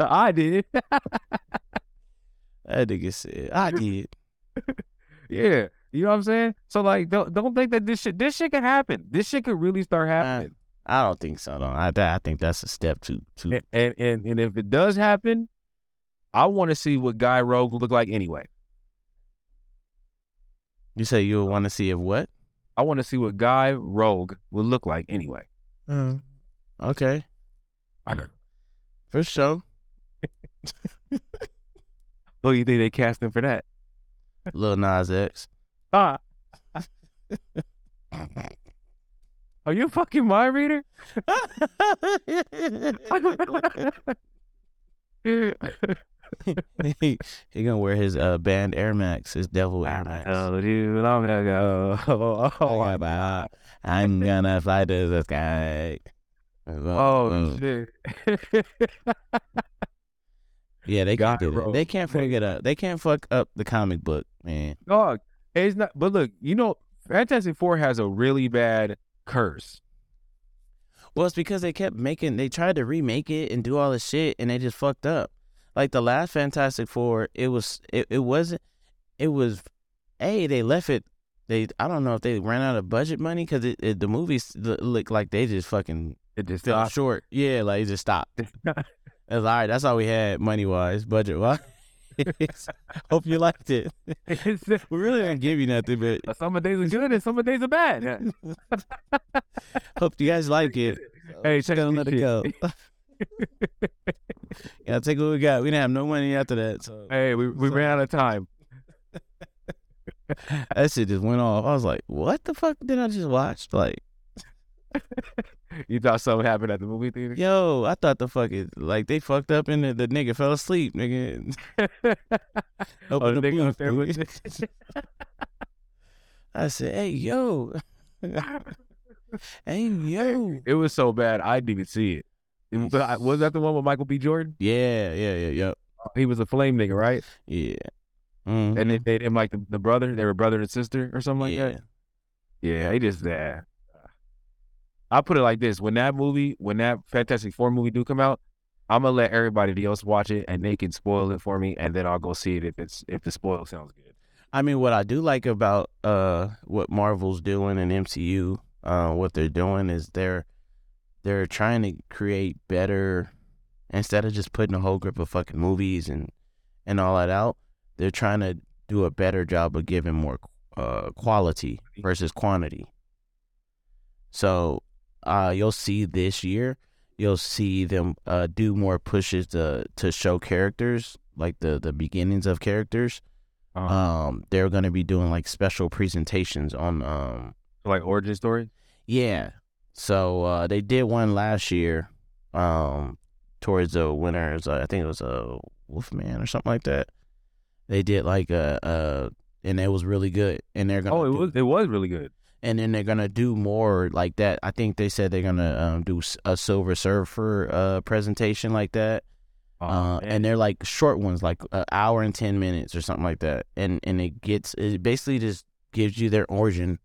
I did. That nigga said, I did. yeah. You know what I'm saying? So like don't don't think that this shit this shit can happen. This shit could really start happening. I don't think so, though. I, I think that's a step too, too. And, and and and if it does happen, I want to see what Guy Rogue look like anyway. You say you want to see if what? I want to see what Guy Rogue would look like anyway. Mm. Okay. I know. For sure. Who do you think they cast him for that? Lil Nas X. Ah, are you fucking mind reader? he, he gonna wear his uh band Air Max, his Devil Air Max. Oh, dude, long ago. Oh, Oh, about I'm gonna fly to the sky. oh shit. Yeah, they do that. bro. They can't fuck it up. They can't fuck up the comic book, man. Dog, it's not. But look, you know, Fantastic Four has a really bad curse. Well, it's because they kept making. They tried to remake it and do all this shit, and they just fucked up. Like the last Fantastic Four, it was. It, it wasn't. It was. A they left it. They I don't know if they ran out of budget money because it, it the movies look like they just fucking It just fell stopped. short. Yeah, like it just stopped. That's all right. That's all we had money wise, budget wise. Hope you liked it. We really didn't give you nothing, but some of days are good and some of days are bad. hope you guys like it. Hey, check gonna let it go. yeah, take what we got. We didn't have no money after that, so hey, we we ran out of time. that shit just went off. I was like, "What the fuck did I just watch?" Like, You thought something happened at the movie theater? yo, I thought the fuck is like they fucked up and the, the nigga fell asleep, nigga. Oh, Open the the nigga up there with. I said, "Hey, yo, hey, yo." It was so bad I didn't even see it. It was, was that the one with Michael B. Jordan? Yeah, yeah, yeah, yeah, He was a flame nigga, right? yeah. Mhm. And they made him like the, the brother. They were brother and sister or something like yeah. that. Yeah, he just uh, I put it like this: when that movie, when that Fantastic Four movie do come out, I'm gonna let everybody else watch it, and they can spoil it for me, and then I'll go see it if it's if the spoil sounds good. I mean, what I do like about uh what Marvel's doing and MCU, uh, what they're doing is they're they're trying to create better instead of just putting a whole group of fucking movies and and all that out. They're trying to do a better job of giving more uh quality versus quantity. So, uh, you'll see this year, you'll see them uh do more pushes to to show characters like the the beginnings of characters Uh, um they're gonna be doing like special presentations on um like origin story. yeah so uh they did one last year um towards the winners uh, i think it was a wolfman or something like that they did like a uh and it was really good and they're gonna Oh, it do- was it was really good. And then they're gonna do more like that i think they said they're gonna um do a silver surfer uh presentation like that Oh, uh, and they're like short ones, like an hour and ten minutes or something like that. And and it gets it basically just gives you their origin,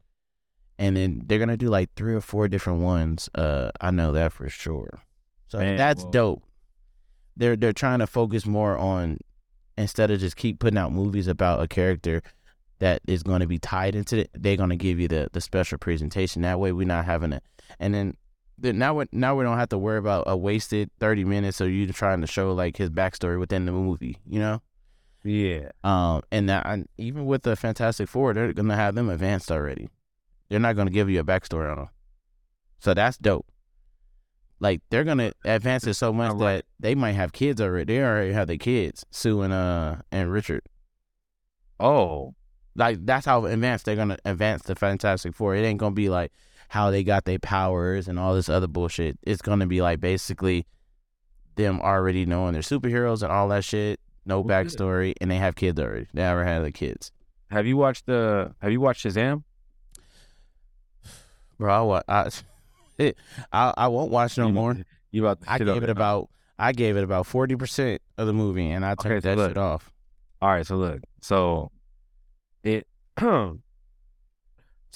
and then they're gonna do like three or four different ones. Uh, I know that for sure. So Man, that's well- dope. They're they're trying to focus more on instead of just keep putting out movies about a character that is going to be tied into it. They're going to give you the the special presentation. That way, we're not having it. And then then now we now we don't have to worry about a wasted thirty minutes of you trying to show like his backstory within the movie, you know. yeah, Um, and that and even with the Fantastic Four, they're gonna have them advanced already. They're not gonna give you a backstory on them, so that's dope. Like they're gonna advance it so much right. that they might have kids already. They already have their kids, Sue and uh and Richard. oh, Like that's how advanced they're gonna advance the Fantastic Four. It ain't gonna be like how they got their powers and all this other bullshit. It's gonna be like basically them already knowing they're superheroes and all that shit. No backstory, and they have kids already. They never had the kids. have you watched the Have you watched Shazam? Bro, I I, I, I won't watch no more. You about I gave it about I gave it about forty percent of the movie, and I Okay, turned so that look. shit off. All right, so look, so it, so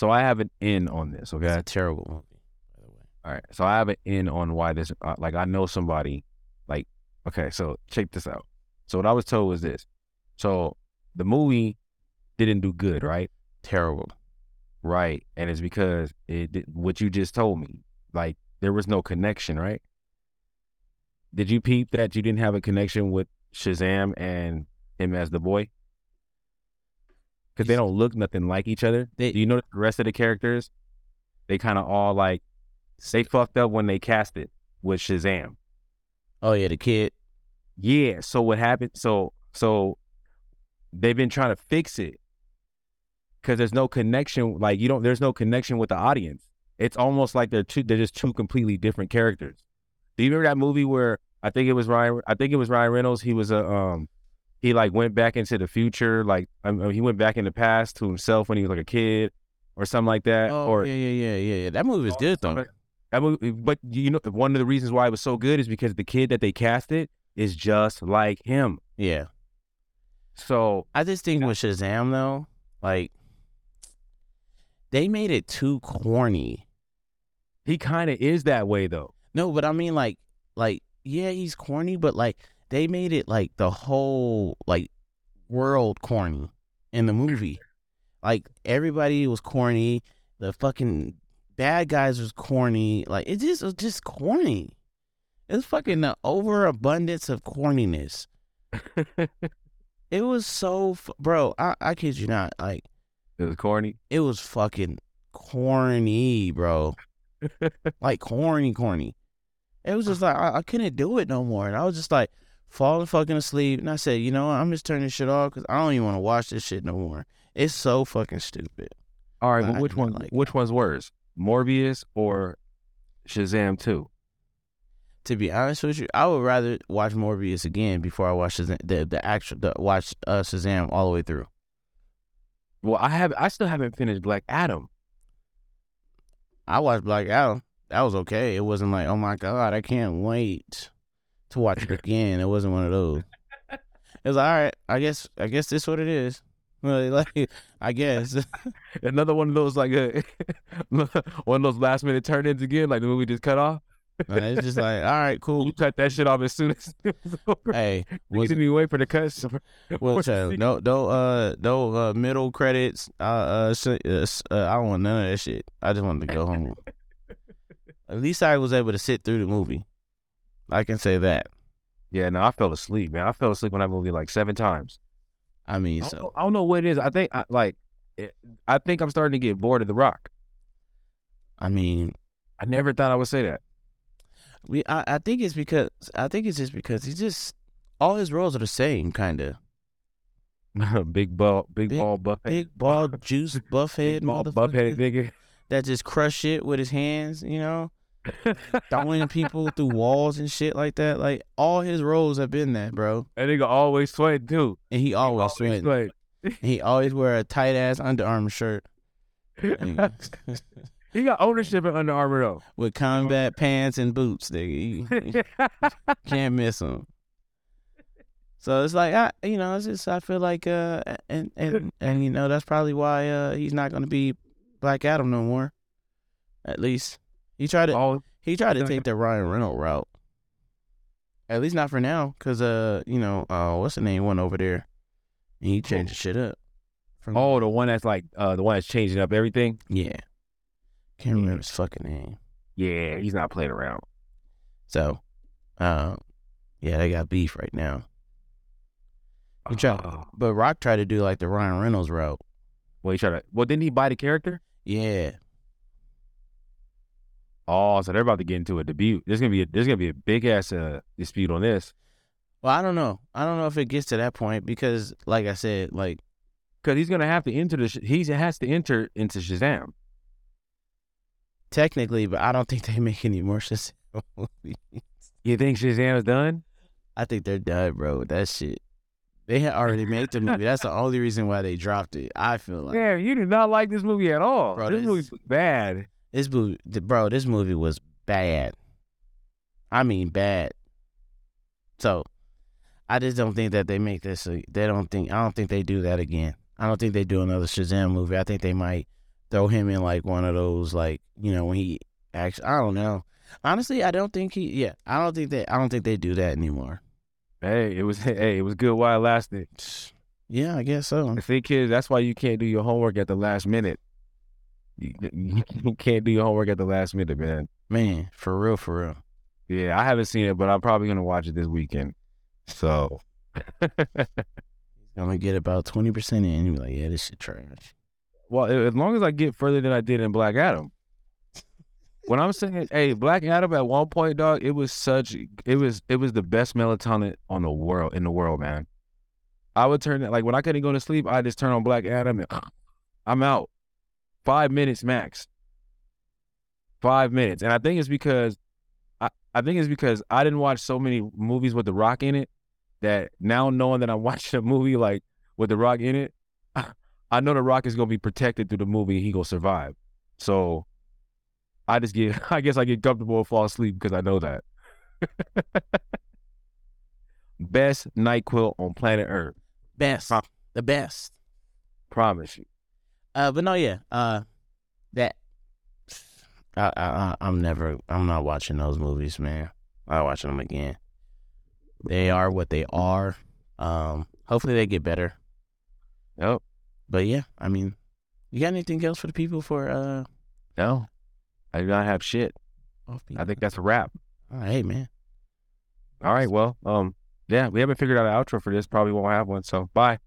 I have an in on this. Okay, terrible movie, by the way. all right, so I have an in on why this. Uh, like, I know somebody. Like, okay, so check this out. So what I was told was this. So the movie didn't do good, right? Terrible. Right, and it's because it did, what you just told me. Like, there was no connection, right? Did you peep that you didn't have a connection with Shazam and him as the boy? Because they don't look nothing like each other. They- Do you know the rest of the characters? They kind of all like they fucked up when they cast it with Shazam. Oh yeah, the kid. Yeah. So what happened? So so they've been trying to fix it because there's no connection. Like you don't. There's no connection with the audience. It's almost like they're two. They're just two completely different characters. Do you remember that movie where I think it was Ryan? I think it was Ryan Reynolds. He was a um. He like went back into the future. Like I mean, he went back in the past to himself when he was like a kid, or something like that. Oh or yeah, yeah, yeah, yeah, yeah. That movie was good though. That movie, but you know, one of the reasons why it was so good is because the kid that they casted is just like him. Yeah. So I just think with Shazam though, like they made it too corny. he kind of is that way though. No, but I mean like like yeah, he's corny, but like they made it like the whole like world corny in the movie. Like everybody was corny. The fucking bad guys was corny. Like it just was just corny. It's fucking the overabundance of corniness. It was so, f- bro. I, I kid you not. Like It was corny. it was fucking corny, bro. like corny, corny. It was just like I, I couldn't do it no more, and I was just like falling fucking asleep. And I said, you know, what? I'm just turning this shit off because I don't even want to watch this shit no more. It's so fucking stupid. All right, but which one? like which one's worse, Morbius or Shazam Two? To be honest with you, I would rather watch Morbius again before I watch Shazam, the the actual the, watch uh, Shazam all the way through. Well, I have. I still haven't finished Black Adam. I watched Black Adam. That was okay. It wasn't like, oh my god, I can't wait to watch it again. It wasn't one of those. It was all right. I guess. I guess this what it is. Really, like, I guess. Another one of those like uh, one of those last minute turn ins again, like the movie just cut off. It's just like, all right, cool. You cut that shit off as soon as it was over. Hey, You was, didn't even wait for the cuts. well, child, no, no, uh, no, uh, middle credits. Uh, uh, sh- uh, uh, I don't want none of that shit. I just wanted to go home. At least I was able to sit through the movie. I can say that. Yeah, no, I fell asleep, man. I fell asleep on that movie like seven times. I mean, I don't, know, so I don't know what it is. I think I, like, it, I think I'm starting to get bored of The Rock. I mean, I never thought I would say that. we. I, I think it's because I think it's just because he just all his roles are the same, kind of. big ball, big, Big- ball, buffhead, Big ball, juice, buff head, big ball, motherfucker buffhead nigga. that just crush shit with his hands. You know, throwing people through walls and shit like that. Like all his roles have been that, bro. That nigga always sweat too. And he always Always sweat. He always wear a tight ass Under Armour shirt he got ownership in Under Armour though. with combat pants and boots. Nigga, can't miss him. So it's like I, you know, it's just I feel like uh, and and and you know that's probably why uh he's not gonna be Black Adam no more. At least he tried to oh, he tried to take the Ryan Reynolds route. At least not for now, cause uh you know uh what's the name one over there, and he changed the shit up. From, oh, the one that's like uh, the one that's changing up everything. yeah, can't remember his fucking name. Yeah, he's not playing around. So, uh, yeah, they got beef right now. He tried, Oh. but Rock tried to do like the Ryan Reynolds route. Well, he tried to. Well, didn't he buy the character? Yeah, Oh, so they're about to get into a debut. There's gonna be a, there's gonna be a big ass uh, dispute on this well, I don't know. I don't know if it gets to that point because, like I said, like because he's gonna have to enter the. He has to enter into Shazam. technically, but I don't think they make any more Shazam movies. You think Shazam is done? I think they're done, bro. That shit. They had already made the movie. That's the only reason why they dropped it. I feel like Yeah, you did not like this movie at all. Bro, this this- movie was bad. This movie, bro. This movie was bad. I mean, bad. So, I just don't think that they make this. A, they don't think. I don't think they do that again. I don't think they do another Shazam movie. I think they might throw him in like one of those, like you know, when he actually. I don't know. Honestly, I don't think he. Yeah, I don't think they. I don't think they do that anymore. Hey, it was hey, it was good while it lasted. Yeah, I guess so. See, kids, that's why you can't do your homework at the last minute. You, you can't do your homework at the last minute, man. Man, for real, for real. Yeah, I haven't seen it, but I'm probably gonna watch it this weekend. So, Gonna get about twenty percent in, and you be like, yeah, this shit trash. well, as long as I get further than I did in Black Adam. When I'm saying, hey, Black Adam at one point, dog, it was such, it was, it was the best melatonin on the world in the world, man. I would turn it like when I couldn't go to sleep, I just turn on Black Adam and I'm out. Five minutes max. Five minutes, and I think it's because, I, I think it's because I didn't watch so many movies with The Rock in it that now knowing that I'm watching a movie like with The Rock in it, I know The Rock is gonna be protected through the movie. and He gonna survive. So I just get, I guess I get comfortable and fall asleep because I know that. best Nyquil on planet Earth. Best, Huh. the best. Promise you. Uh, but no, yeah. Uh, that I, I I'm never. I'm not watching those movies, man. I'm not watching them again. They are what they are. Um, hopefully they get better. Yep. But yeah, I mean, you got anything else for the people for uh? No, I do not have shit. I think that's a wrap. All right, man. All right. Well, um, yeah, we haven't figured out an outro for this. Probably won't have one. So bye.